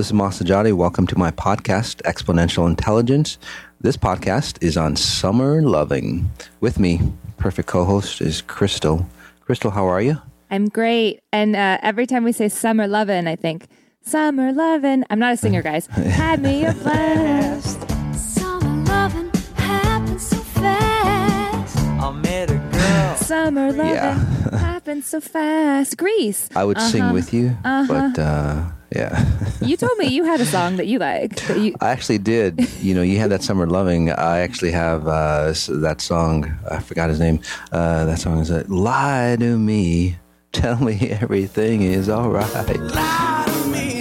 this is Mas Sajady. Welcome to my podcast, Exponential Intelligence. This podcast is on summer loving. With me, perfect co host, is Crystal. Crystal, how are you? I'm great. And uh, every time we say summer loving, I think, summer loving. I'm not a singer, guys. Had me a blast. Summer loving happens so fast. I met a girl. Summer loving Yeah. happens so fast. Grease. I would sing Uh-huh. with you, but uh, yeah. You told me you had a song that you liked. That you, I actually did. You know, you had that summer loving. I actually have uh, that song. I forgot his name. Uh, that song is uh, "Lie to Me, Tell Me Everything Is All Right." Lie to me.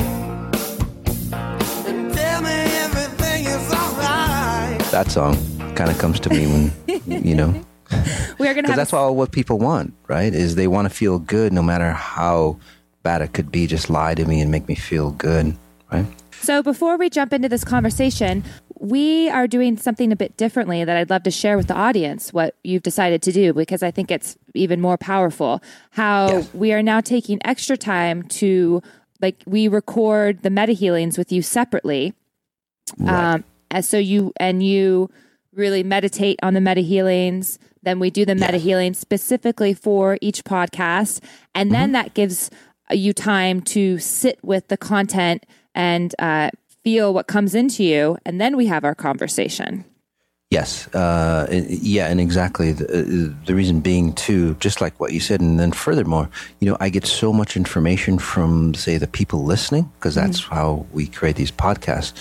And tell me everything is alright. That song kind of comes to me when you know, we are going to because have that's all what people want, right? Is they want to feel good, no matter how bad it could be. Just lie to me and make me feel good, right? So before we jump into this conversation, we are doing something a bit differently that I'd love to share with the audience what you've decided to do because I think it's even more powerful. How Yes. we are now taking extra time to like we record the meta healings with you separately. Right. Um and so you and you really meditate on the meta healings. Then we do the meta healing specifically for each podcast. And then that gives you time to sit with the content and uh, feel what comes into you. And then we have our conversation. Yes, uh, yeah, and exactly the, uh, the reason being too, just like what you said, and then furthermore, you know, I get so much information from, say, the people listening, because that's how we create these podcasts.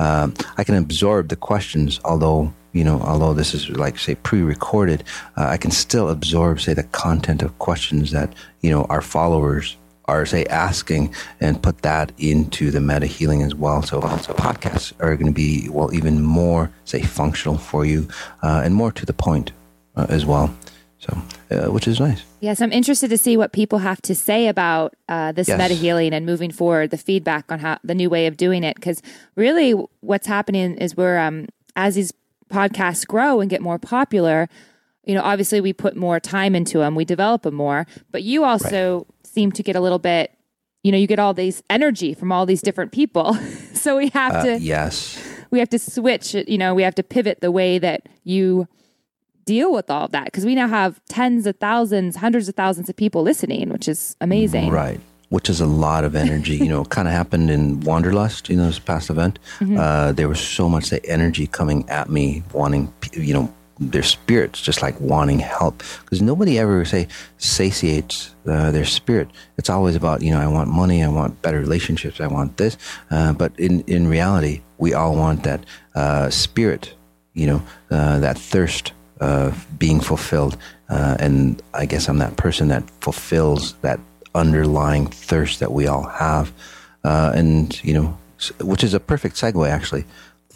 Um, I can absorb the questions, although you know, although this is like say pre-recorded, uh, I can still absorb, say, the content of questions that you know our followers are say asking and put that into the meta healing as well. So, so podcasts are going to be well even more say functional for you uh, and more to the point uh, as well. So, uh, which is nice. Yes, I'm interested to see what people have to say about uh, this Yes. meta healing and moving forward, the feedback on how the new way of doing it. Because really, what's happening is we're um, as these podcasts grow and get more popular. You know, obviously, we put more time into them, we develop them more. But you also seem to get a little bit. You know, you get all these energy from all these different people, so we have Uh, to yes. we have to switch you know we have to pivot the way that you deal with all of that because we now have tens of thousands hundreds of thousands of people listening which is amazing Right. Which is a lot of energy. you know, kind of happened in Wanderlust, you know, this past event. Uh, there was so much energy coming at me, wanting, you know, their spirits just like wanting help. Because nobody ever, say, satiates uh, their spirit. It's always about, you know, I want money, I want better relationships, I want this. Uh, but in, in reality, we all want that uh, spirit, you know, uh, that thirst of being fulfilled. Uh, and I guess I'm that person that fulfills that underlying thirst that we all have. Uh, and, you know, which is a perfect segue actually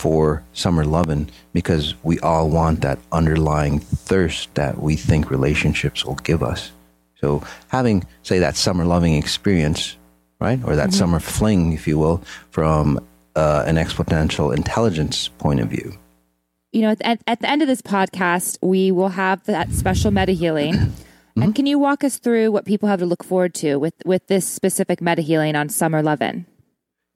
for summer loving because we all want that underlying thirst that we think relationships will give us. So having, say, that summer loving experience, right, or that summer fling, if you will, from uh, an exponential intelligence point of view. you know at, at the end of this podcast we will have that special meta healing Mm-hmm. and can you walk us through what people have to look forward to with with this specific meta healing on summer lovin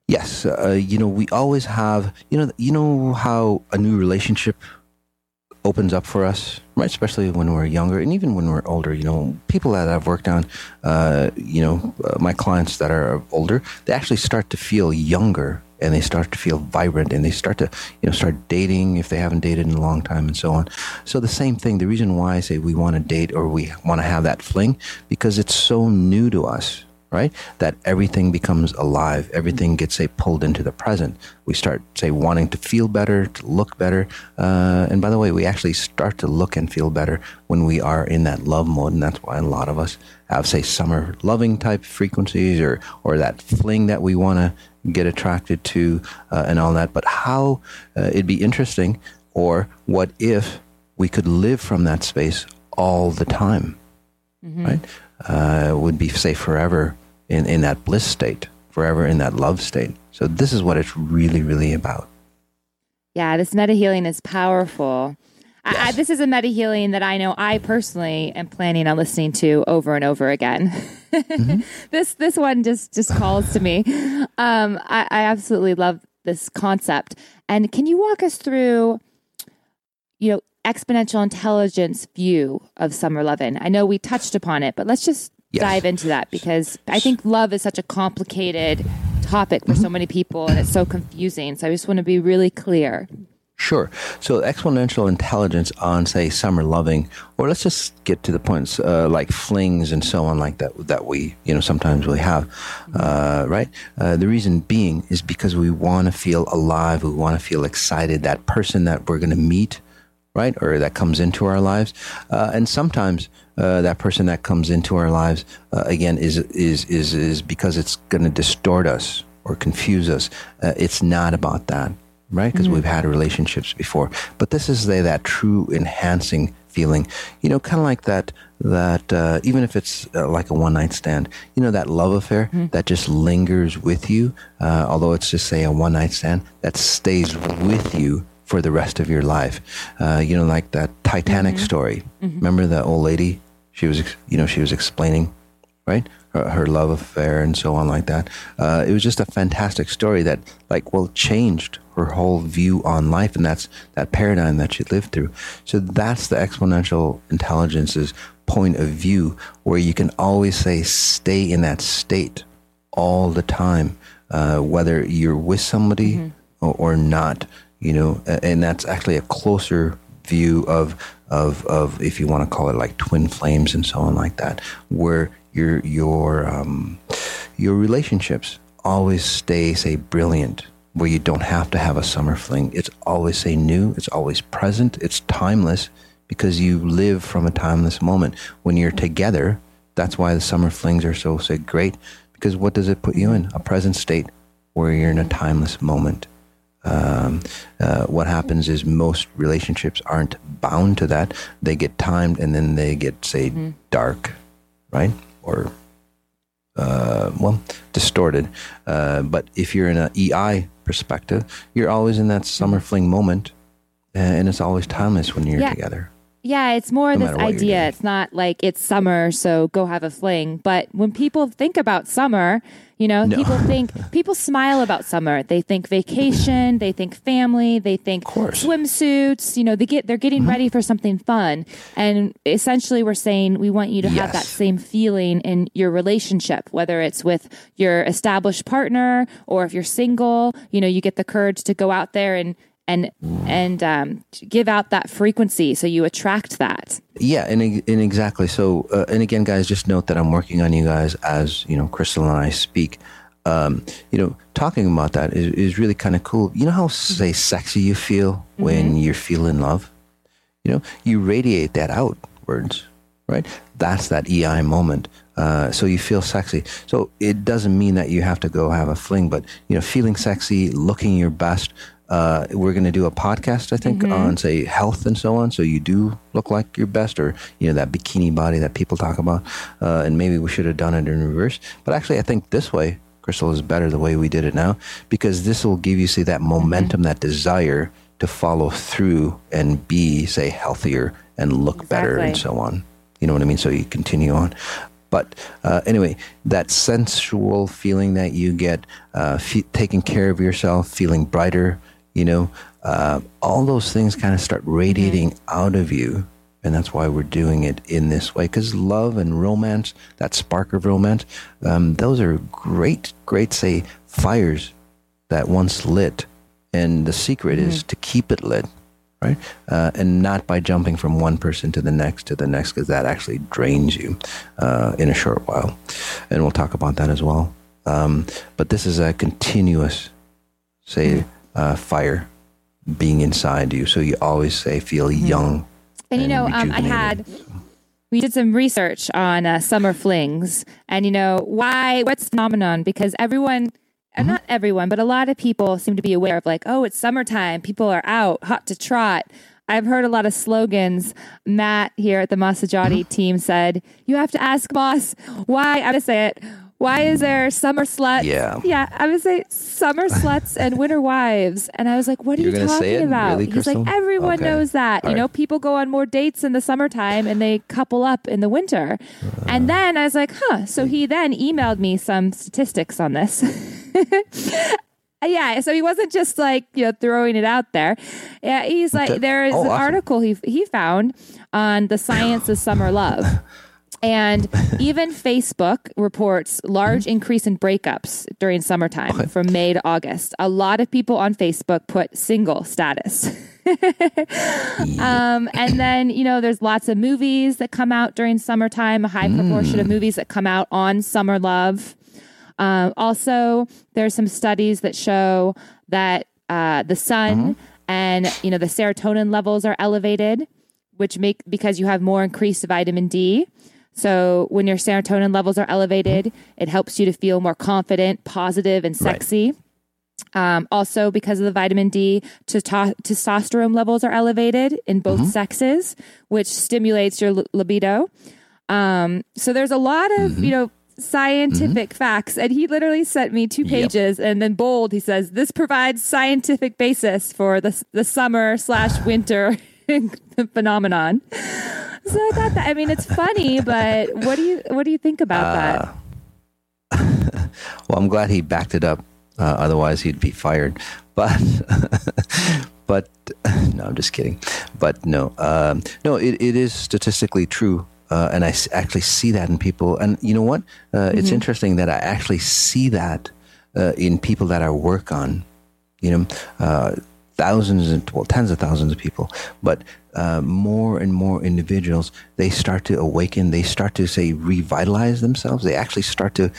Yes, uh, you know we always have you know you know how a new relationship opens up for us, right? Especially when we're younger and even when we're older. You know, people that I've worked on, uh, you know, uh, my clients that are older, they actually start to feel younger and they start to feel vibrant and they start to you know start dating if they haven't dated in a long time and so on. So the same thing. The reason why I say we want to date or we want to have that fling because it's so new to us right? That everything becomes alive. Everything gets, say, pulled into the present. We start, say, wanting to feel better, to look better. Uh, and by the way, we actually start to look and feel better when we are in that love mode. And that's why a lot of us have, say, summer loving type frequencies or, or that fling that we want to get attracted to uh, and all that. But how uh, it'd be interesting, or what if we could live from that space all the time? right? Uh, would be safe forever in, in that bliss state, forever in that love state. So this is what it's really, really about. Yeah, this meta healing is powerful. I, I, this is a meta healing that I know I personally am planning on listening to over and over again. this this one just just calls to me. Um, I, I absolutely love this concept. And can you walk us through, you know, exponential intelligence view of summer loving? I know we touched upon it, but let's just Yes. dive into that because I think love is such a complicated topic for so many people and it's so confusing. So I just want to be really clear. Sure. So exponential intelligence on, say, summer loving, or let's just get to the points uh, like flings and so on, like that that we you know sometimes we have, uh, right? Uh, the reason being is because we want to feel alive, we want to feel excited. That person that we're going to meet, right, or that comes into our lives, uh, and sometimes uh, that person that comes into our lives uh, again is is is is because it's going to distort us or confuse us. Uh, it's not about that right? Because we've had relationships before. But this is the, that true enhancing feeling, you know, kind of like that, that uh, even if it's uh, like a one night stand, you know, that love affair that just lingers with you, uh, although it's just, say, a one night stand, that stays with you for the rest of your life. Uh, you know, like that Titanic story. Remember the old lady? She was, you know, she was explaining right? Her, her love affair and so on, like that. Uh, it was just a fantastic story that, like, well, changed her whole view on life, and that's that paradigm that she lived through. So that's the exponential intelligence's point of view, where you can always say, stay in that state all the time, uh, whether you're with somebody or, or not. You know, and that's actually a closer view of of of if you want to call it like twin flames and so on like that, where your your um, your relationships always stay say brilliant, where you don't have to have a summer fling. It's always say new. It's always present. It's timeless because you live from a timeless moment. When you're together, that's why the summer flings are so say great. Because what does it put you in? A present state where you're in a timeless moment um, uh, what happens is most relationships aren't bound to that. They get timed and then they get, say, dark, right? Or, uh, well, distorted. Uh, but if you're in an EI perspective, you're always in that summer fling moment and it's always timeless when you're Yeah. together. Yeah, it's more No this matter what you're idea. It's not like it's summer, so go have a fling. But when people think about summer, you know, No. people think people smile about summer. They think vacation, they think family, they think. Mm-hmm. swimsuits. You know, they get they're getting ready for something fun. And essentially, we're saying we want you to have that same feeling in your relationship, whether it's with your established partner or if you're single. You know, you get the courage to go out there and and and um, give out that frequency so you attract that Yeah, and, and exactly. So, uh, and again, guys, just note that I'm working on you guys as you know, Crystal and I speak. Um, you know, talking about that is, is really kind of cool. You know how say sexy you feel when you're feeling love. You know, you radiate that outwards, right? That's that EI moment. Uh, so you feel sexy. So it doesn't mean that you have to go have a fling, but you know, feeling sexy, looking your best. Uh, we're going to do a podcast, I think, on say health and so on. So you do look like your best, or you know that bikini body that people talk about. Uh, and maybe we should have done it in reverse. But actually, I think this way, Crystal, is better the way we did it now because this will give you say that momentum, that desire to follow through and be say healthier and look better and so on. You know what I mean? So you continue on. But uh, anyway, that sensual feeling that you get, uh, fe- taking care of yourself, feeling brighter, you know, uh, all those things kind of start radiating out of you. And that's why we're doing it in this way. Because love and romance, that spark of romance, um, those are great, great, say, fires that once lit. And the secret is to keep it lit, right? Uh, and not by jumping from one person to the next to the next, because that actually drains you uh, in a short while. And we'll talk about that as well. Um, but this is a continuous, say, uh, fire being inside you. So you always say, feel young. and you know um, i had we did some research on uh, summer flings. And you know why what's the phenomenon? Because everyone and not everyone but a lot of people seem to be aware of like oh it's summertime. People are out hot to trot. I've heard a lot of slogans. Matt here at the Mas Sajady team said, You have to ask Mas why, I'm going to say it, why is there summer sluts? Yeah. Yeah. I would say summer sluts and winter wives. And I was like, what are You're you talking it? about? Really, He's like, everyone Okay. knows that. All you know, right. people go on more dates in the summertime and they couple up in the winter. Uh. and then I was like, huh. So he then emailed me some statistics on this. Yeah, so he wasn't just like you know throwing it out there. Yeah, he's like Okay. there is Oh, an awesome. article he he found on the science of summer love. And even Facebook reports large increase in breakups during summertime from May to August. A lot of people on Facebook put single status. um, and then, you know, there's lots of movies that come out during summertime, a high proportion of movies that come out on summer love. Um, also, there's some studies that show that uh, the sun and you know the serotonin levels are elevated, which make because you have more increased vitamin D. So when your serotonin levels are elevated, it helps you to feel more confident, positive, and Right. sexy. Um, also, because of the vitamin D, testo- testosterone levels are elevated in both sexes, which stimulates your li- libido. Um, so there's a lot of you know scientific facts, and he literally sent me two pages, and then bold he says this provides scientific basis for the the summer slash winter phenomenon. So I thought that I mean it's funny, but what do you what do you think about that? Well, I'm glad he backed it up. Uh, otherwise, he'd be fired. But, but no, I'm just kidding. But no, um, no, it, it is statistically true, uh, and I actually see that in people. And you know what? Uh, It's interesting that I actually see that uh, in people that I work on. You know, uh, thousands and well, tens of thousands of people, but uh, more and more individuals. They start to awaken. They start to say revitalize themselves. They actually start to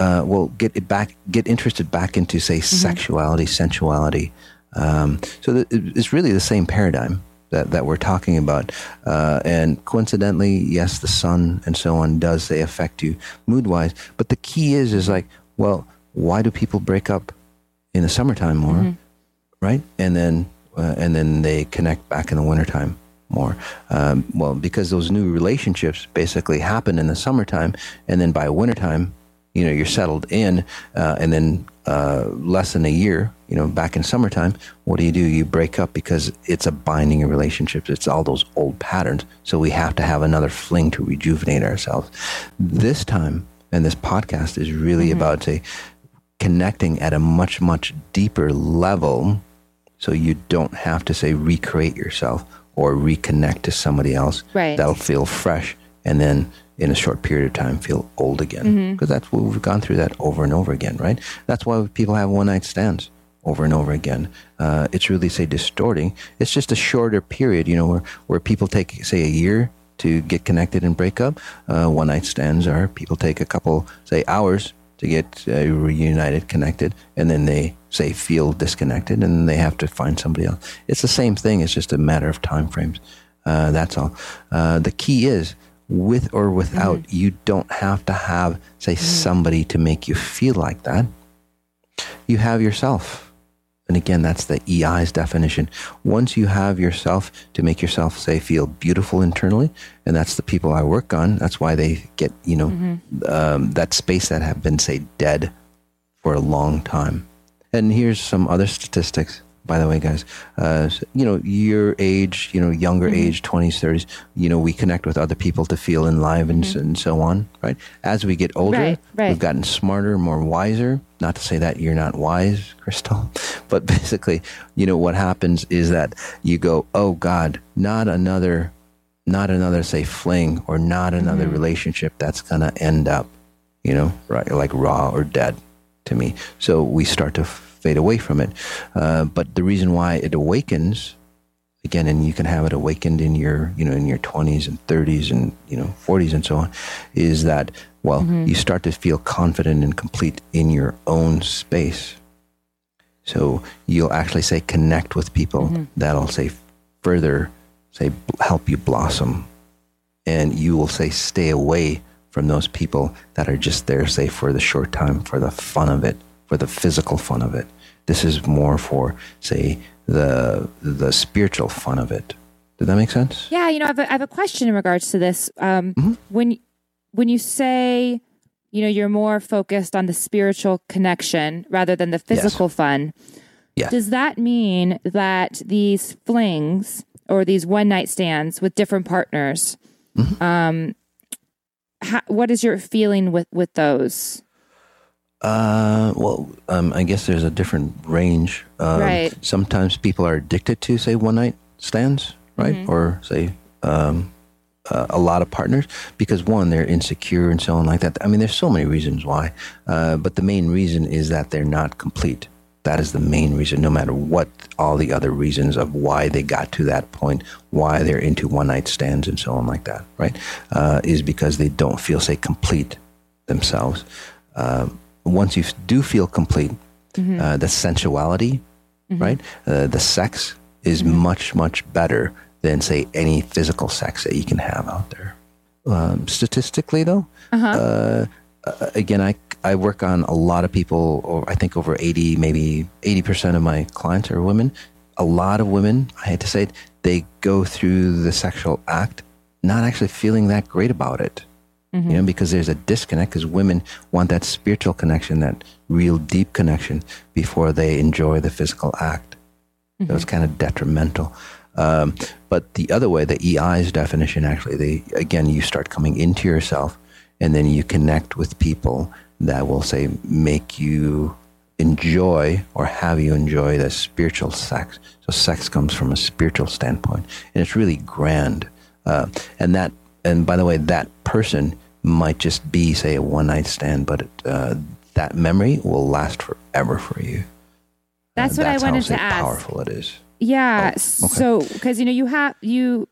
uh, well get it back, get interested back into say sexuality, sensuality. Um, so th- it's really the same paradigm that, that we're talking about. Uh, and coincidentally, yes, the sun and so on does they affect you mood wise. But the key is is like, well, why do people break up in the summertime more, right? And then uh, and then they connect back in the wintertime more. Um, well, because those new relationships basically happen in the summertime, and then by wintertime, you know, you're settled in, uh, and then uh, less than a year, you know, back in summertime, what do you do? You break up because it's a binding of relationships. It's all those old patterns. So we have to have another fling to rejuvenate ourselves. This time, and this podcast is really about say connecting at a much much deeper level so you don't have to say recreate yourself or reconnect to somebody else. Right. that'll feel fresh and then in a short period of time feel old again. Because that's what we've gone through that over and over again right? That's why people have one night stands over and over again. Uh, it's really say distorting. It's just a shorter period you know where, where people take say a year to get connected and break up. Uh, one night stands are people take a couple say hours to get uh, reunited, connected, and then they say feel disconnected, and they have to find somebody else. It's the same thing. It's just a matter of time frames. Uh, that's all. Uh, the key is with or without. You don't have to have say somebody to make you feel like that. You have yourself. And again, that's the EI's definition. Once you have yourself to make yourself say feel beautiful internally, and that's the people I work on. That's why they get you know um, that space that have been say dead for a long time. And here's some other statistics, by the way, guys. Uh, you know, your age, you know, younger mm-hmm. age, 20s, 30s, you know, we connect with other people to feel enlivened and, mm-hmm. and so on, right? As we get older, Right, right. we've gotten smarter, more wiser. Not to say that you're not wise, Crystal, but basically, you know, what happens is that you go, oh God, not another, not another, say, fling or not another mm-hmm. relationship that's going to end up, you know, right, like raw or dead to me. So we start to fade away from it. Uh, but the reason why it awakens again, and you can have it awakened in your, you know, in your 20s and 30s and, you know, 40s and so on, is that, well, you start to feel confident and complete in your own space. So you'll actually say connect with people that'll say further, say help you blossom. And you will say stay away from those people that are just there, say for the short time, for the fun of it, for the physical fun of it. This is more for, say, the the spiritual fun of it. Did that make sense? Yeah, you know, I have a, I have a question in regards to this. Um, When when you say you know, you're more focused on the spiritual connection rather than the physical fun. Yes. Does that mean that these flings or these one night stands with different partners, Mm-hmm. um, ha- what is your feeling with with those? Uh, well, um, I guess there's a different range. Um, Right. Sometimes people are addicted to, say, one night stands, right? Mm-hmm. Or say, um, uh, a lot of partners because one, they're insecure and so on like that. I mean, there's so many reasons why, uh, but the main reason is that they're not complete. That is the main reason, no matter what all the other reasons of why they got to that point, why they're into one night stands and so on like that, right? Uh, is because they don't feel, say, complete themselves. Um, once you do feel complete, uh, the sensuality, right? Uh, the sex is much, much better than, say, any physical sex that you can have out there. Um, statistically, though, uh, uh, again, I, I work on a lot of people, or I think over 80, maybe 80% of my clients are women. A lot of women, I hate to say it, they go through the sexual act not actually feeling that great about it you know, because there's a disconnect because women want that spiritual connection, that real deep connection before they enjoy the physical act. So it's kind of detrimental. Um, but the other way, the EI's definition actually, they, again, you start coming into yourself and then you connect with people that will say, make you enjoy or have you enjoy the spiritual sex. So sex comes from a spiritual standpoint and it's really grand. Uh, and that, and by the way, that person might just be, say, a one night stand, but uh, that memory will last forever for you. That's Uh, what I how, wanted say, to ask. Powerful it is. Yeah. Oh, okay. So, because you know, you have you,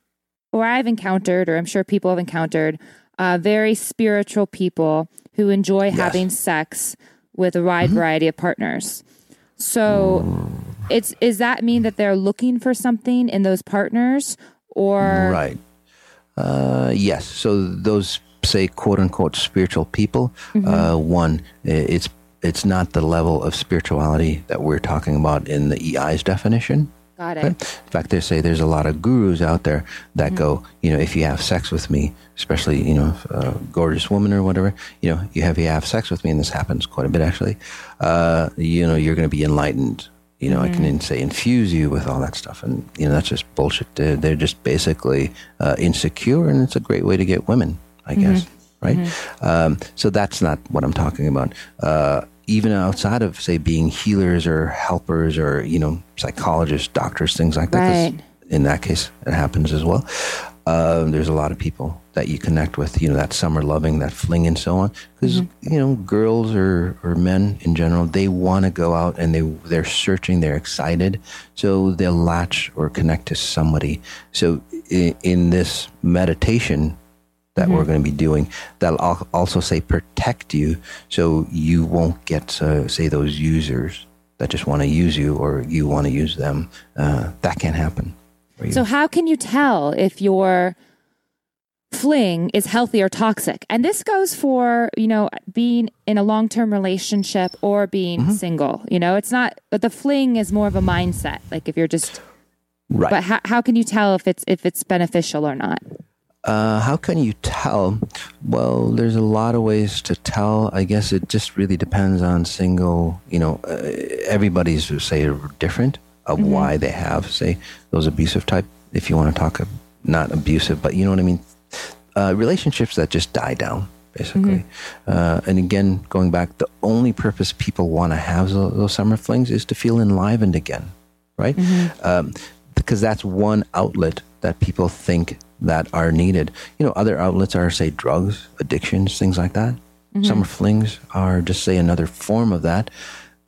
or I've encountered, or I'm sure people have encountered, uh, very spiritual people who enjoy Yes. having sex with a wide Mm-hmm. variety of partners. So, it's is that mean that they're looking for something in those partners, or Right. Uh, yes. So those say quote unquote spiritual people. Mm-hmm. Uh, one, it's it's not the level of spirituality that we're talking about in the EI's definition. Got it? In fact, they say there's a lot of gurus out there that Mm-hmm. go, you know, if you have sex with me, especially, you know, a gorgeous woman or whatever, you know, you have you have sex with me, and this happens quite a bit actually, uh, you know, you're going to be enlightened. You know, I can in- say infuse you with all that stuff, and you know that's just bullshit. They're, they're just basically uh, insecure, and it's a great way to get women, I guess, right? Um, so that's not what I'm talking about. Uh, even outside of say being healers or helpers or you know psychologists, doctors, things like that. Right. In that case, it happens as well. Um, there's a lot of people that you connect with, you know, that summer loving, that fling, and so on. Because you know, girls or, or men in general, they want to go out and they they're searching, they're excited, so they'll latch or connect to somebody. So in, in this meditation that we're going to be doing, that'll also say protect you, so you won't get uh, say those users that just want to use you or you want to use them. Uh, that can't happen. So, how can you tell if your fling is healthy or toxic? And this goes for, you know, being in a long term relationship or being Mm-hmm. single. You know, it's not, but the fling is more of a mindset. Like if you're just, right. but how, how can you tell if it's, if it's beneficial or not? Uh, how can you tell? Well, there's a lot of ways to tell. I guess it just really depends on single. You know, uh, everybody's say different of why they have say those abusive type. If you want to talk, not abusive, but you know what I mean. Uh, relationships that just die down, basically. Uh, and again, going back, the only purpose people want to have those, those summer flings is to feel enlivened again, right? Um, because that's one outlet that people think that are needed. You know, other outlets are say drugs, addictions, things like that. Summer flings are just say another form of that.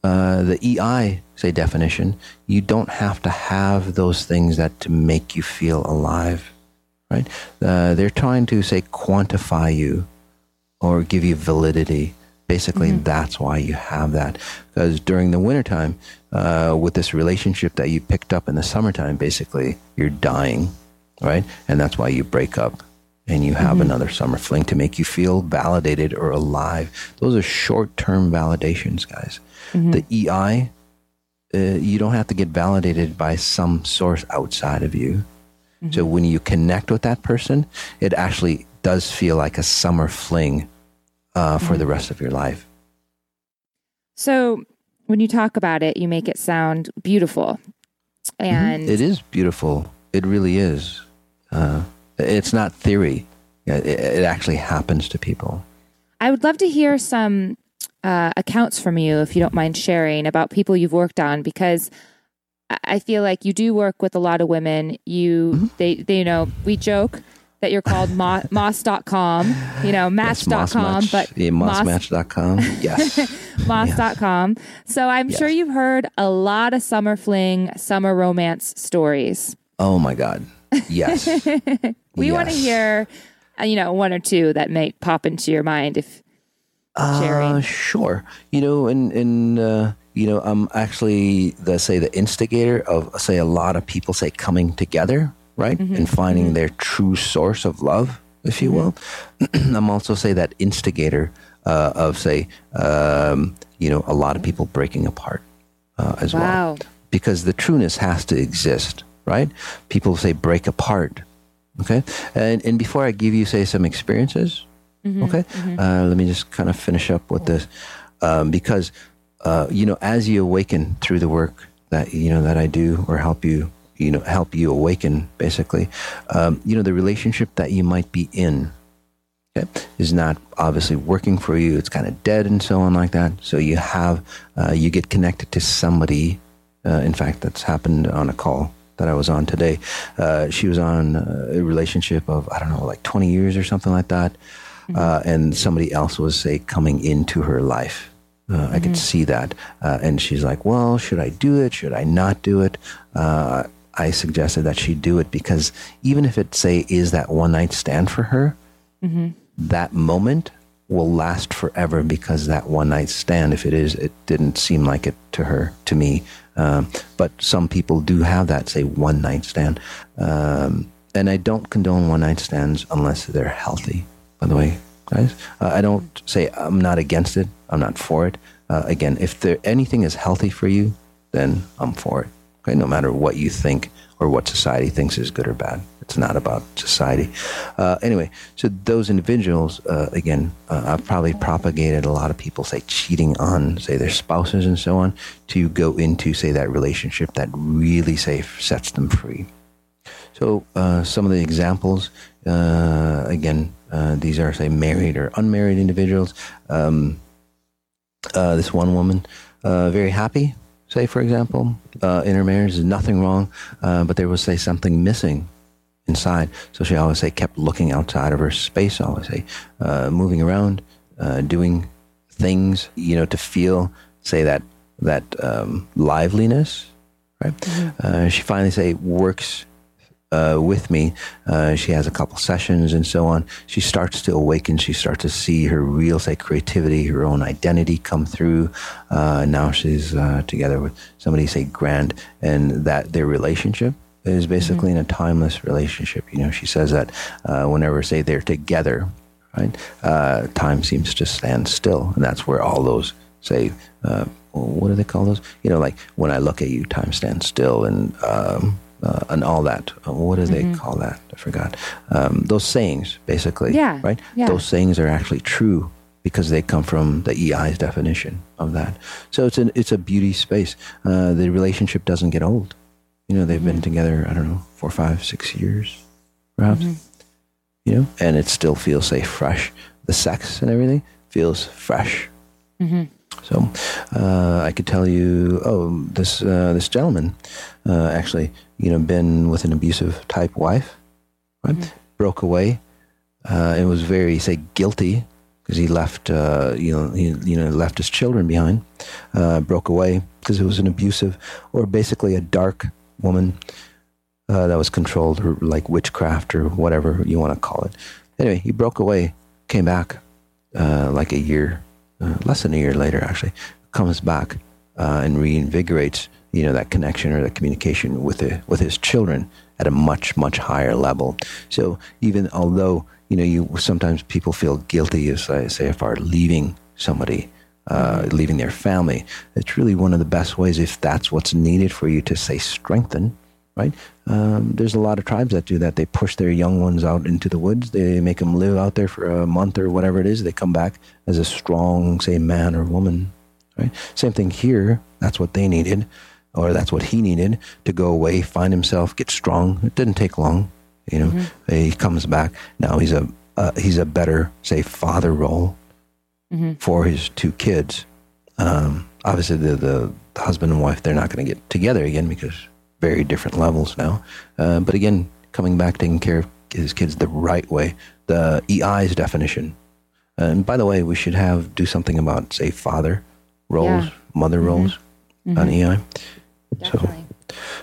Uh, the EI say definition, you don't have to have those things that to make you feel alive, right? Uh, they're trying to say quantify you or give you validity. Basically, that's why you have that. Because during the wintertime, uh, with this relationship that you picked up in the summertime, basically, you're dying, right? And that's why you break up and you have mm-hmm. another summer fling to make you feel validated or alive. Those are short term validations, guys. Mm-hmm. The EI, uh, you don't have to get validated by some source outside of you. So mm-hmm. when you connect with that person, it actually does feel like a summer fling uh, for the rest of your life. So when you talk about it, you make it sound beautiful. And It is beautiful. It really is. Uh, it's not theory. It, it actually happens to people. I would love to hear some uh, accounts from you, if you don't mind sharing, about people you've worked on, because I- feel like you do work with a lot of women. You, Mm-hmm. they, they, you know, we joke that you're called mo- moss.com, you know, Yes, match.com, Moss but yeah, moss, mossmatch.com. Yes. moss.com. So I'm Yes. sure you've heard a lot of summer fling, summer romance stories. oh my God. Yes. We want to hear, uh, you know, one or two that may pop into your mind if sharing. Uh, sure. You know, and and uh, you know, I'm actually the say the instigator of say a lot of people say coming together, right, and finding their true source of love, if you will. I'm also say that instigator uh, of say, um, you know, a lot of people breaking apart uh, as Wow. well, because the trueness has to exist, right? People say break apart. Okay, and and before I give you say some experiences, Okay, Uh, let me just kind of finish up with this um, because uh, you know as you awaken through the work that you know that I do or help you you know help you awaken basically um, you know the relationship that you might be in okay, is not obviously working for you it's kind of dead and so on like that so you have uh, you get connected to somebody uh, in fact that's happened on a call that I was on today uh, she was on a relationship of I don't know like 20 years or something like that uh, and somebody else was say coming into her life. Uh, I could see that, uh, and she's like, "Well, should I do it? Should I not do it?" Uh, I suggested that she do it because even if it say is that one night stand for her, that moment will last forever because that one night stand, if it is, it didn't seem like it to her, to me. Um, but some people do have that, say, one night stand. Um, and I don't condone one night stands unless they're healthy, by the way, guys. Uh, I don't say I'm not against it, I'm not for it. Uh, again, if there anything is healthy for you, then I'm for it. Okay, no matter what you think or what society thinks is good or bad. It's not about society. Uh, anyway, so those individuals, uh, again, uh, I've probably propagated a lot of people, say, cheating on, say, their spouses and so on, to go into, say, that relationship that really, say, sets them free. So uh, some of the examples, uh, again, uh, these are, say, married or unmarried individuals. Um, this one woman, very happy, say, for example, uh, in her marriage, there's nothing wrong, uh, but there was, say, something missing inside. So she always say kept looking outside of her space. Always say uh, moving around, uh, doing things, you know, to feel say that that um, liveliness. Right. Uh, she finally say works. Uh, with me, uh, she has a couple sessions and so on. She starts to awaken. She starts to see her real, say, creativity, her own identity come through. Uh, now she's uh, together with somebody, say, Grant, and that their relationship is basically in a timeless relationship. You know, she says that uh, whenever, say, they're together, right, uh, time seems to stand still, and that's where all those say, uh, what do they call those? You know, like when I look at you, time stands still, and um, uh, and all that. Uh, what do they call that? I forgot. Um, those sayings, basically. Yeah, Right. yeah. Those sayings are actually true because they come from the EI's definition of that. So it's an it's a beauty space. Uh, the relationship doesn't get old. You know, they've been together. I don't know, four, five, six years, perhaps. You know, and it still feels say fresh. The sex and everything feels fresh. So uh, I could tell you, oh, this uh, this gentleman uh, actually, you know, been with an abusive type wife, right? Broke away. Uh, and was very say guilty because he left, uh, you know, he you know left his children behind. Uh, broke away because it was an abusive or basically a dark woman uh, that was controlled or like witchcraft or whatever you want to call it. Anyway, he broke away, came back uh, like a year, uh, less than a year later, actually, comes back uh, and reinvigorates, you know, that connection or that communication with the, with his children at a much much higher level. So even although you know you sometimes people feel guilty as I say if are leaving somebody. Uh, leaving their family, it's really one of the best ways if that's what's needed for you to say strengthen right? Um, there's a lot of tribes that do that. They push their young ones out into the woods. They make them live out there for a month or whatever it is. They come back as a strong, say, man or woman, right? Same thing here. That's what they needed, or that's what he needed to go away, find himself, get strong. It didn't take long, you know. He comes back now. He's a uh, he's a better, say, father role for his two kids. Um, obviously, the, the husband and wife they're not going to get together again because very different levels now. Uh, but again, coming back, taking care of his kids the right way. The EI's definition. And by the way, we should have do something about say father roles, Yeah. mother roles on EI. Definitely.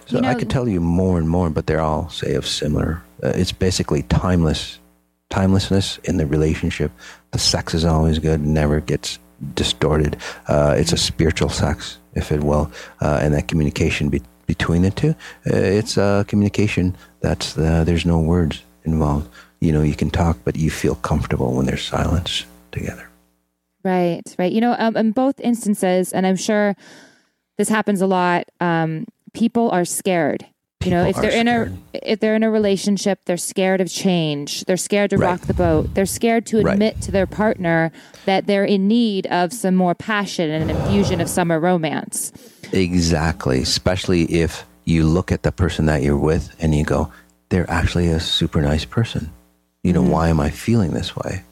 So You I could tell you more and more, but they're all say of similar. Uh, it's basically timeless, timelessness in the relationship. The sex is always good, never gets distorted. Uh, it's a spiritual sex, if it will, uh, and that communication be- between the two. Uh, it's a communication that's uh, there's no words involved. You know, you can talk, but you feel comfortable when there's silence together. Right, right. You know, um, in both instances, and I'm sure this happens a lot. Um, people are scared. You know, if they're are in a if they're in a relationship, they're scared of change. They're scared to Right. rock the boat. They're scared to Right. admit to their partner that they're in need of some more passion and an infusion of summer romance. Exactly. Especially if you look at the person that you're with and you go, they're actually a super nice person. You know, why am I feeling this way?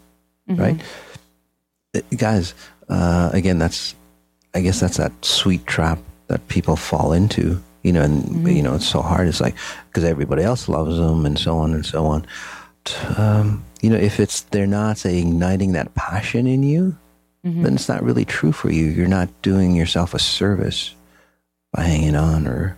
Right? Uh, Guys, uh, again, that's, I guess that's that sweet trap that people fall into, you know, and, you know, it's so hard. It's like, because everybody else loves them and so on and so on. Um, you know, if it's, they're not, say, igniting that passion in you, then it's not really true for you. You're not doing yourself a service by hanging on or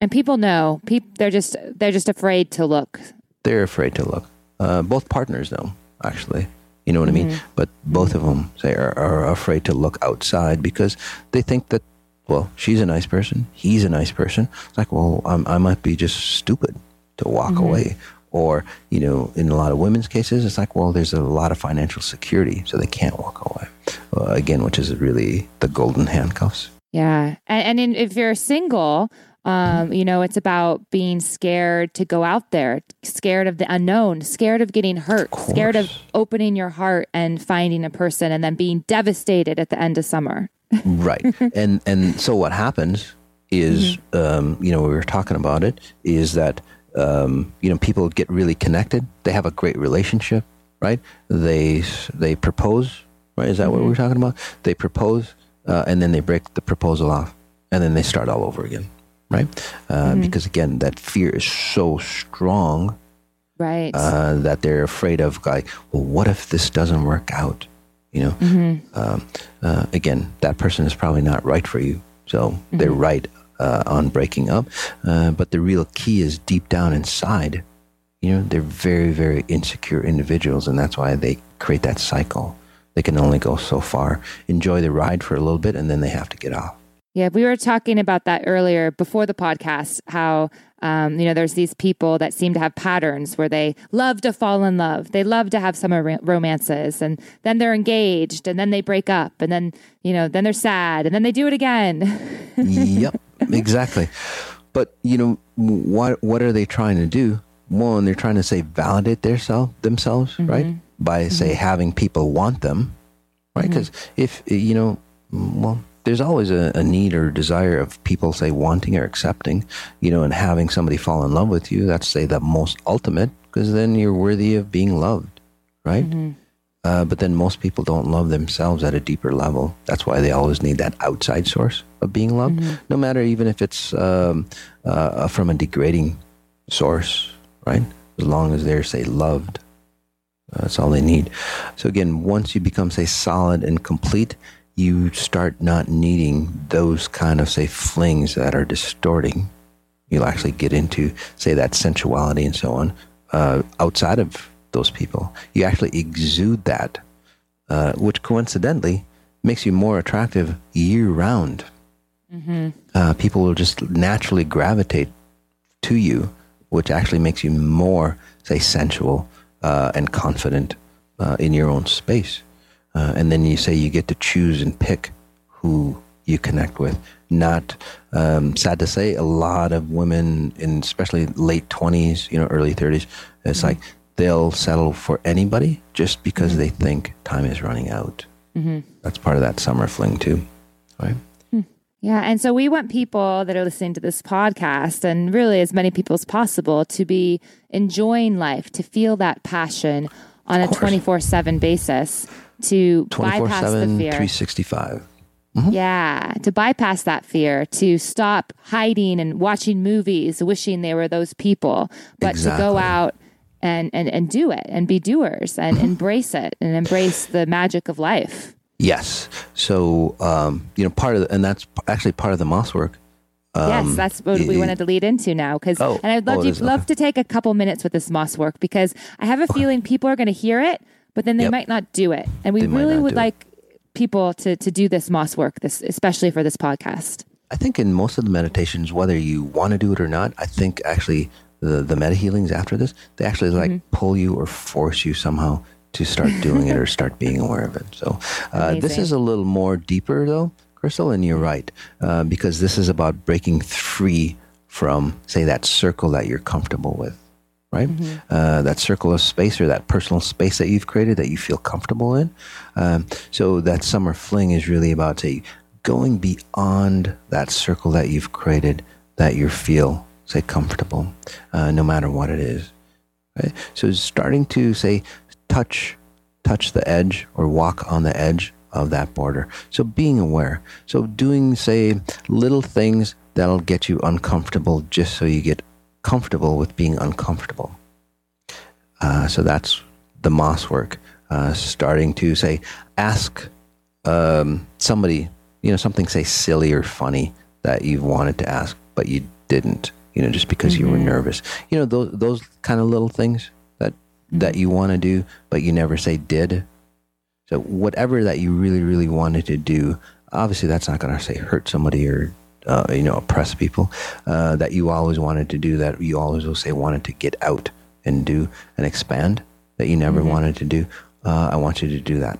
And people know. Peop- they're just they're just afraid to look. they're afraid to look. Uh, both partners know, actually. You know what I mean? But both of them say are, are afraid to look outside because they think that, well, she's a nice person, he's a nice person. It's like, well, I'm, I might be just stupid to walk away. Or, you know, in a lot of women's cases, it's like, well, there's a lot of financial security, so they can't walk away. Uh, again, which is really the golden handcuffs. Yeah, and, and in, if you're single, um, you know, it's about being scared to go out there, scared of the unknown, scared of getting hurt, scared of opening your heart and finding a person, and then being devastated at the end of summer. right. And and so what happens is um, you know we were talking about it is that um, you know people get really connected. They have a great relationship right? They they propose right? Is that what we were talking about? They propose uh, and then they break the proposal off and then they start all over again right? Uh, because again that fear is so strong Right. uh, that they're afraid of like well what if this doesn't work out you know? Um, uh, again that person is probably not right for you. So they're right uh, on breaking up uh, but the real key is deep down inside you know they're very very insecure individuals and that's why they create that cycle. They can only go so far. Enjoy the ride for a little bit and then they have to get off Yeah, we were talking about that earlier before the podcast. How um, you know there's these people that seem to have patterns where they love to fall in love, they love to have summer ro- romances, and then they're engaged, and then they break up, and then you know then they're sad, and then they do it again. yep, exactly. But you know what? What are they trying to do? One, they're trying to say validate their self themselves, mm-hmm. right? By say mm-hmm. having people want them, right? Mm-hmm. Because if you know, well, there's always a, a need or desire of people say wanting or accepting, you know, and having somebody fall in love with you. That's say the most ultimate, because then you're worthy of being loved, right? Uh, but then most people don't love themselves at a deeper level. That's why they always need that outside source of being loved, no matter even if it's um, uh, from a degrading source, right? As long as they're, say, loved, uh, that's all they need. So again, once you become, say, solid and complete, you start not needing those kind of, say, flings that are distorting. You'll actually get into, say, that sensuality and so on uh, outside of those people. You actually exude that, uh, which coincidentally makes you more attractive year round. Uh, people will just naturally gravitate to you, which actually makes you more, say, sensual uh, and confident uh, in your own space. Uh, and then you say you get to choose and pick who you connect with. Not um, sad to say, a lot of women, in especially late twenties, you know, early thirties, it's like they'll settle for anybody just because they think time is running out. That's part of that summer fling too, right? Yeah. And so we want people that are listening to this podcast and really as many people as possible to be enjoying life, to feel that passion on a 24 7 basis, to Twenty four bypass the fear. three sixty five. Yeah, to bypass that fear, to stop hiding and watching movies, wishing they were those people, but to go out and, and, and do it and be doers and embrace it and embrace the magic of life. Yes. So um, you know, part of the, and that's actually part of the Mas work. yes, that's what we wanted to lead into now. Because, Um, Oh, and I'd love, oh, is, love okay. to take a couple minutes with this Mas work because I have a feeling people are going to hear it, but then they Yep. might not do it. And we They really would do it. like people to, to do this Mas work, this especially for this podcast. I think in most of the meditations, whether you want to do it or not, I think actually the the meta healings after this, they actually like Mm-hmm. pull you or force you somehow to start doing it or start being aware of it. So uh, this is a little more deeper though, Crystal, and you're right uh, because this is about breaking free from say that circle that you're comfortable with. Right, uh, that circle of space or that personal space that you've created that you feel comfortable in. Um, so that summer fling is really about say going beyond that circle that you've created that you feel say comfortable, uh, no matter what it is. Right? So starting to say touch touch the edge or walk on the edge of that border. So being aware. So doing say little things that'll get you uncomfortable just so you get comfortable with being uncomfortable. Uh, so that's the Mas work. Uh, starting to say ask um, somebody, you know, something say silly or funny that you wanted to ask, but you didn't, you know, just because you were nervous. You know, those those kind of little things that that you want to do, but you never say did. So whatever that you really, really wanted to do, obviously that's not going to say hurt somebody or uh, you know oppress people. Uh, that you always wanted to do, that you always will say wanted to get out and do and expand, that you never wanted to do. Uh, I want you to do that.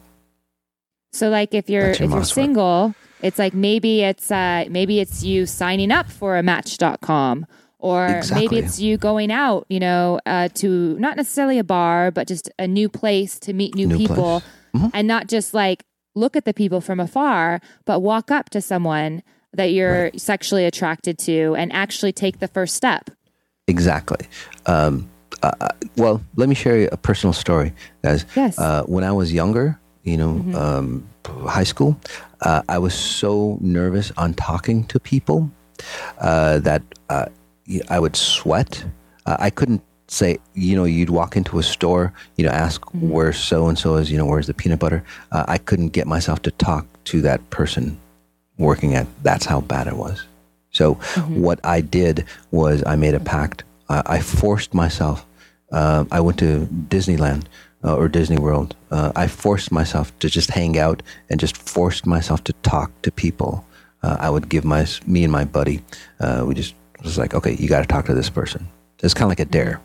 So like if you're your if you're Mas work. single, it's like maybe it's uh maybe it's you signing up for a match.com or maybe it's you going out, you know, uh, to not necessarily a bar, but just a new place to meet new, New people. Mhm. and not just like look at the people from afar, but walk up to someone that you're sexually attracted to and actually take the first step. Exactly. Um, uh, uh, well, let me share a personal story, guys. Yes. Uh, when I was younger, you know, um, high school, uh, I was so nervous on talking to people uh, that uh, I would sweat. Uh, I couldn't say, you know, you'd walk into a store, you know, ask where so and so is, you know, where's the peanut butter. Uh, I couldn't get myself to talk to that person working at. That's how bad it was. So what I did was I made a pact. I, I forced myself. Uh, I went to Disneyland uh, or Disney World. Uh, I forced myself to just hang out and just forced myself to talk to people. Uh, I would give my me and my buddy. Uh, we just was like, okay, you got to talk to this person. It's kind of like a dare.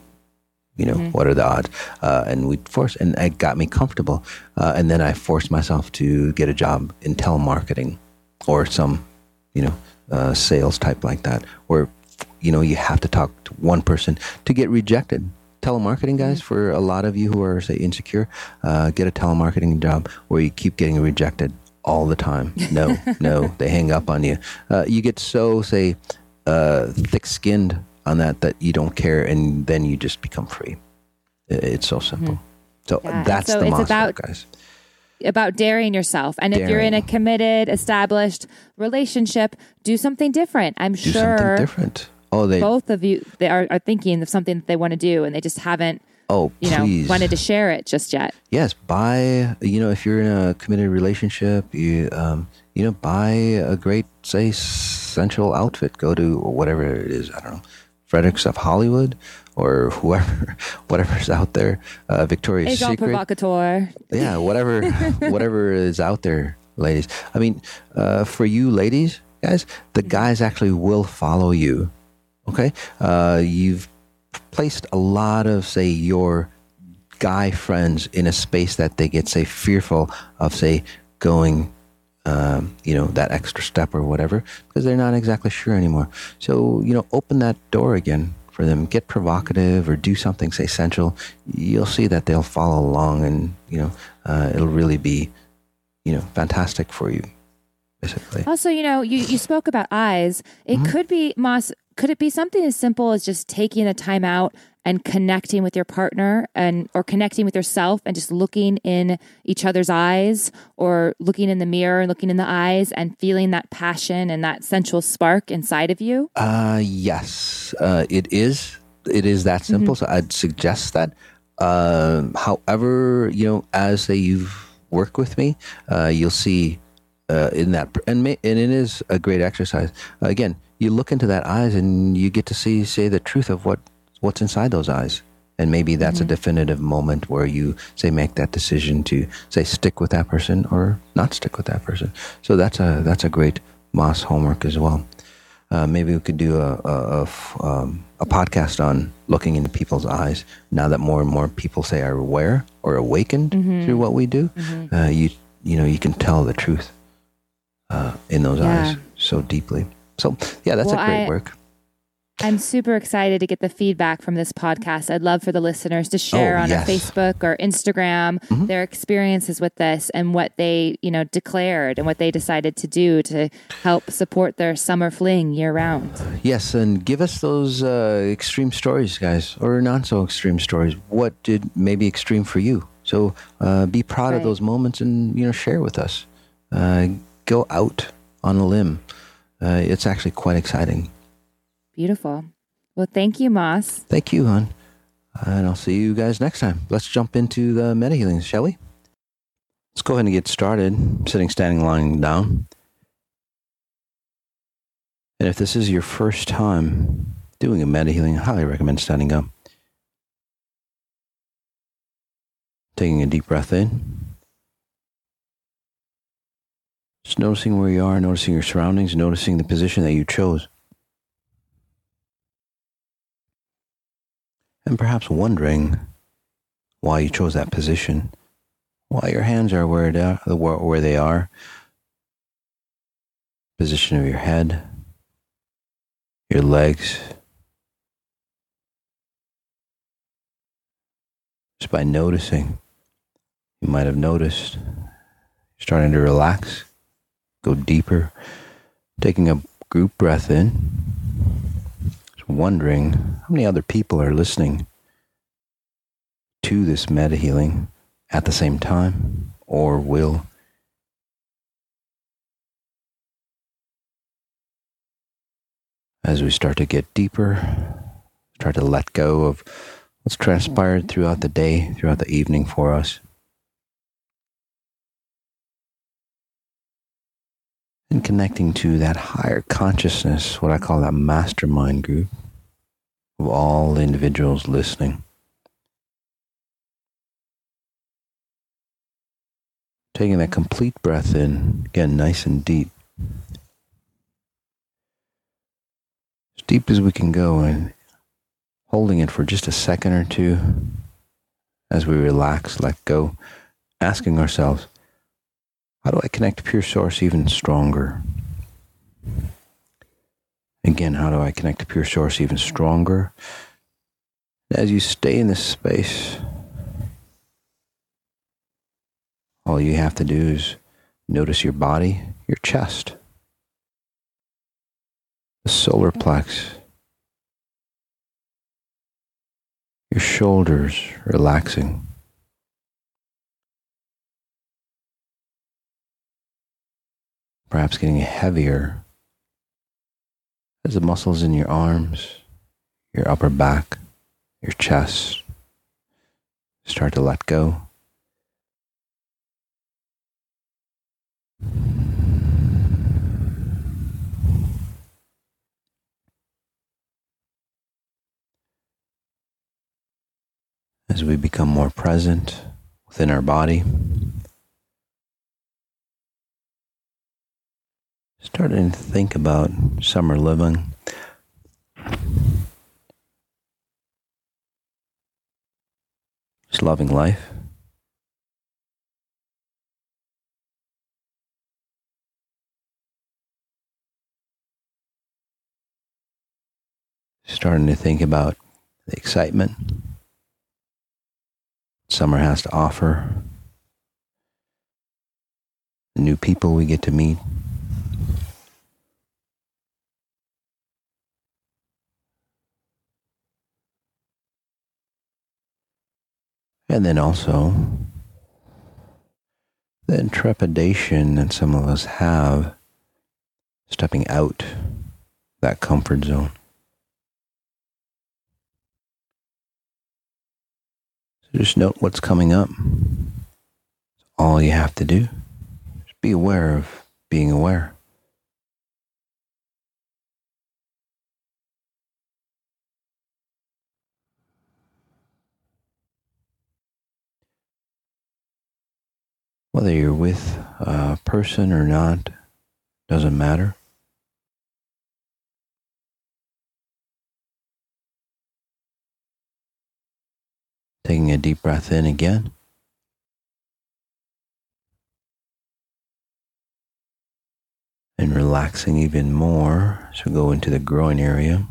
You know, what are the odds? Uh, and we forced, and it got me comfortable. Uh, and then I forced myself to get a job in telemarketing or some you know, uh, sales type like that, where you know you have to talk to one person to get rejected. Telemarketing guys, for a lot of you who are say insecure, uh, get a telemarketing job where you keep getting rejected all the time. No, no, they hang up on you. Uh, you get so say uh, thick-skinned on that that you don't care, and then you just become free. It's so simple. So Yeah, that's so the it's monster, about- guys. About daring yourself. And if you're in a committed, established relationship, do something different. I'm Do sure something different. Oh, they. both of you they are, are thinking of something that they want to do and they just haven't, oh, you know, wanted to share it just yet. yes buy you know if you're in a committed relationship you um you know buy a great say sensual outfit go to whatever it is i don't know fredericks of hollywood or whoever whatever's out there uh victoria's Agent secret provocateur. yeah whatever whatever is out there ladies i mean uh for you ladies guys the guys actually will follow you okay uh you've placed a lot of say your guy friends in a space that they get say fearful of say going um, you know, that extra step or whatever because they're not exactly sure anymore. So, you know, open that door again for them. Get provocative or do something, say, sensual. You'll see that they'll follow along and, you know, uh, it'll really be, you know, fantastic for you, basically. Also, you know, you, you spoke about eyes. It Mm-hmm. could be, Mas, could it be something as simple as just taking the time out and connecting with your partner and or connecting with yourself and just looking in each other's eyes or looking in the mirror and looking in the eyes and feeling that passion and that sensual spark inside of you? Uh, yes, uh, it is. It is that simple. So I'd suggest that. Um however, you know, as they you've worked with me, uh, you'll see uh, in that, and ma- and it is a great exercise. again, you look into that eyes, and you get to see, say, the truth of what what's inside those eyes. And maybe that's a definitive moment where you say make that decision to say stick with that person or not stick with that person. So that's a that's a great Mas homework as well. Uh, maybe we could do a a, um, a podcast on looking into people's eyes. Now that more and more people say are aware or awakened through what we do, uh, you you know you can tell the truth uh, in those Yeah. eyes so deeply. So yeah, that's Well, a great I- work. I'm super excited to get the feedback from this podcast. I'd love for the listeners to share Oh, on yes. Mm-hmm. Facebook or Instagram their experiences with this and what they, you know, declared and what they decided to do to help support their summer fling year round. Yes, and give us those uh, extreme stories, guys, or not so extreme stories. What did maybe extreme for you? So uh, be proud of those moments and you know share with us. Uh, go out on a limb. Uh, it's actually quite exciting. Beautiful. Well, thank you, Mas. Thank you, hon. And I'll see you guys next time. Let's jump into the meta healings, shall we? Let's go ahead and get started. Sitting, standing, lying down. And if this is your first time doing a meta healing, I highly recommend standing up. Taking a deep breath in. Just noticing where you are, noticing your surroundings, noticing the position that you chose. And perhaps wondering why you chose that position, why your hands are where they are, position of your head, your legs. Just by noticing, you might have noticed you're starting to relax, go deeper, taking a group breath in wondering how many other people are listening to this meta healing at the same time or will. As we start to get deeper, try to let go of what's transpired throughout the day, throughout the evening for us. And connecting to that higher consciousness, what I call that mastermind group of all the individuals listening. Taking that complete breath in, again, nice and deep. As deep as we can go, and holding it for just a second or two as we relax, let go, asking ourselves, how do I connect to pure source even stronger? Again, how do I connect to pure source even stronger? As you stay in this space, all you have to do is notice your body, your chest, the solar plex, your shoulders relaxing. Perhaps getting heavier as the muscles in your arms, your upper back, your chest start to let go. As we become more present within our body, starting to think about summer living. Just loving life. Starting to think about the excitement summer has to offer, the new people we get to meet. And then also the trepidation that some of us have stepping out that comfort zone. So just note what's coming up. All you have to do. Just be aware of being aware. Whether you're with a person or not, doesn't matter. Taking a deep breath in again. And relaxing even more. So go into the groin area.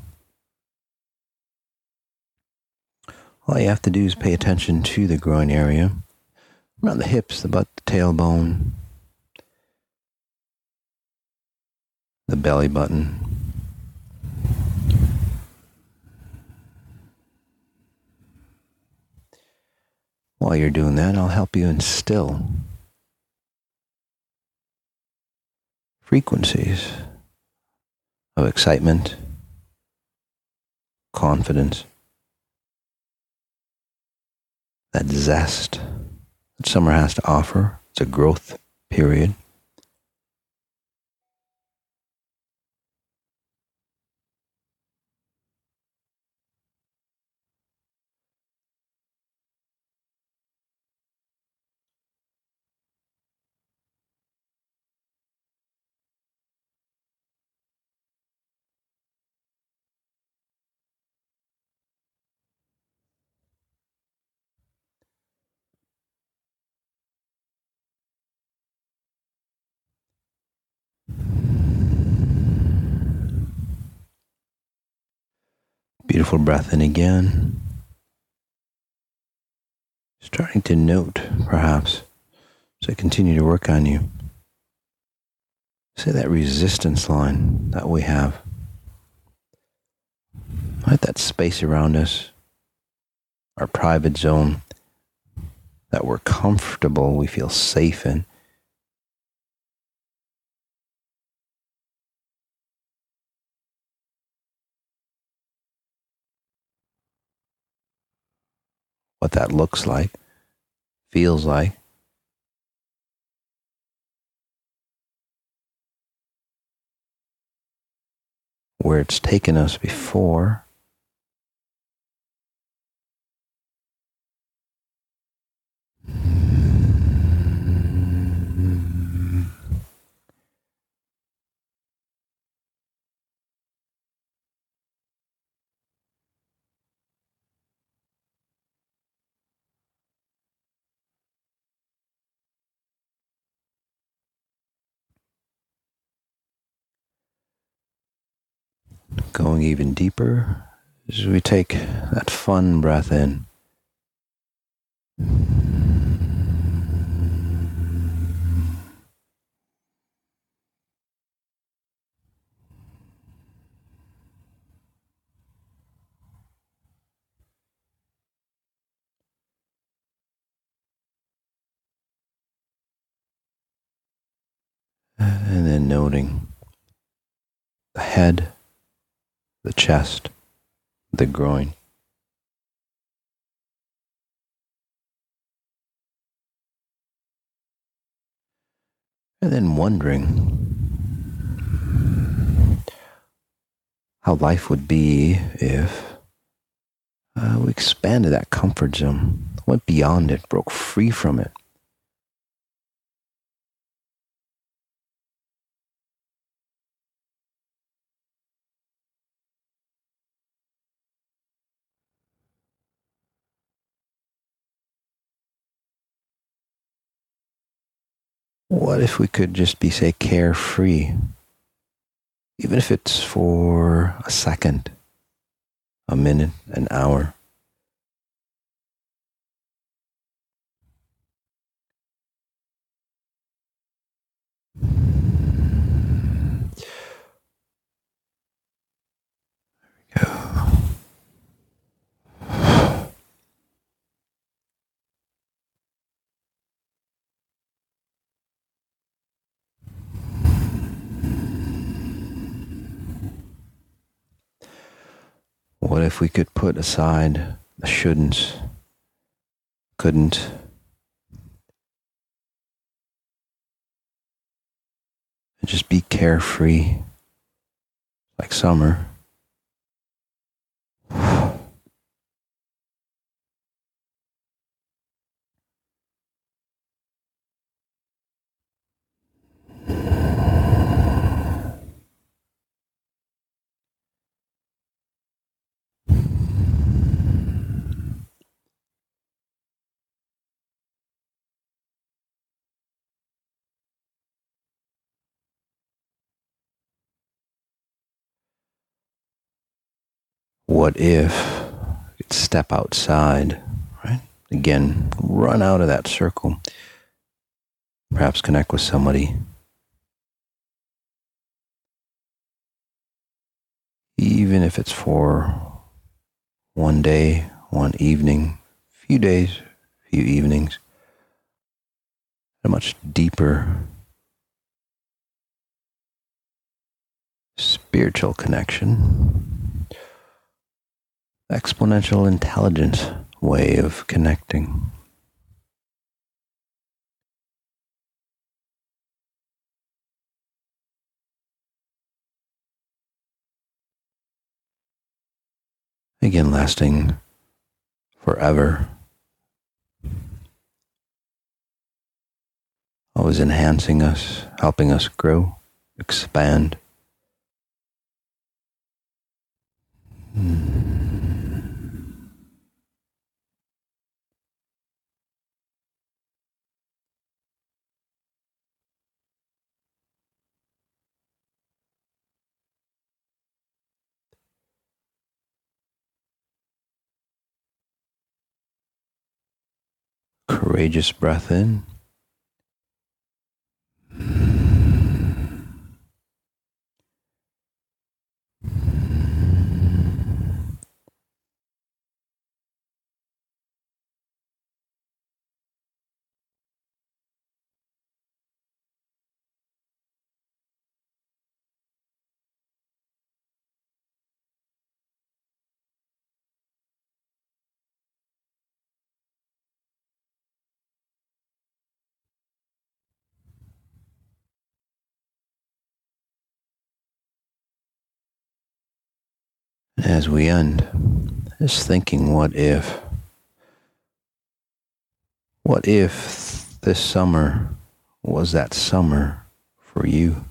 All you have to do is pay attention to the groin area, around the hips, the butt, the tailbone, the belly button. While you're doing that, I'll help you instill frequencies of excitement, confidence, that zest summer has to offer. It's a growth period. Beautiful breath in again. Starting to note, perhaps, as I continue to work on you, say that resistance line that we have. Right, that space around us, our private zone that we're comfortable, we feel safe in. What that looks like, feels like. Where it's taken us before. Going even deeper as we take that fun breath in. And then noting the head, the chest, the groin. And then wondering how life would be if uh, we expanded that comfort zone, went beyond it, broke free from it. What if we could just be, say, carefree? Even if it's for a second. a minute, an hour. What if we could put aside the shouldn't, couldn't, and just be carefree like summer? What if you could step outside, right? Again, run out of that circle. Perhaps connect with somebody. Even if it's for one day, one evening, few days, few evenings, a much deeper spiritual connection exponential intelligence way of connecting. Again, lasting forever. Always enhancing us, helping us grow, expand. Hmm. Courageous breath in. As we end, just thinking, what if? What if this summer was that summer for you?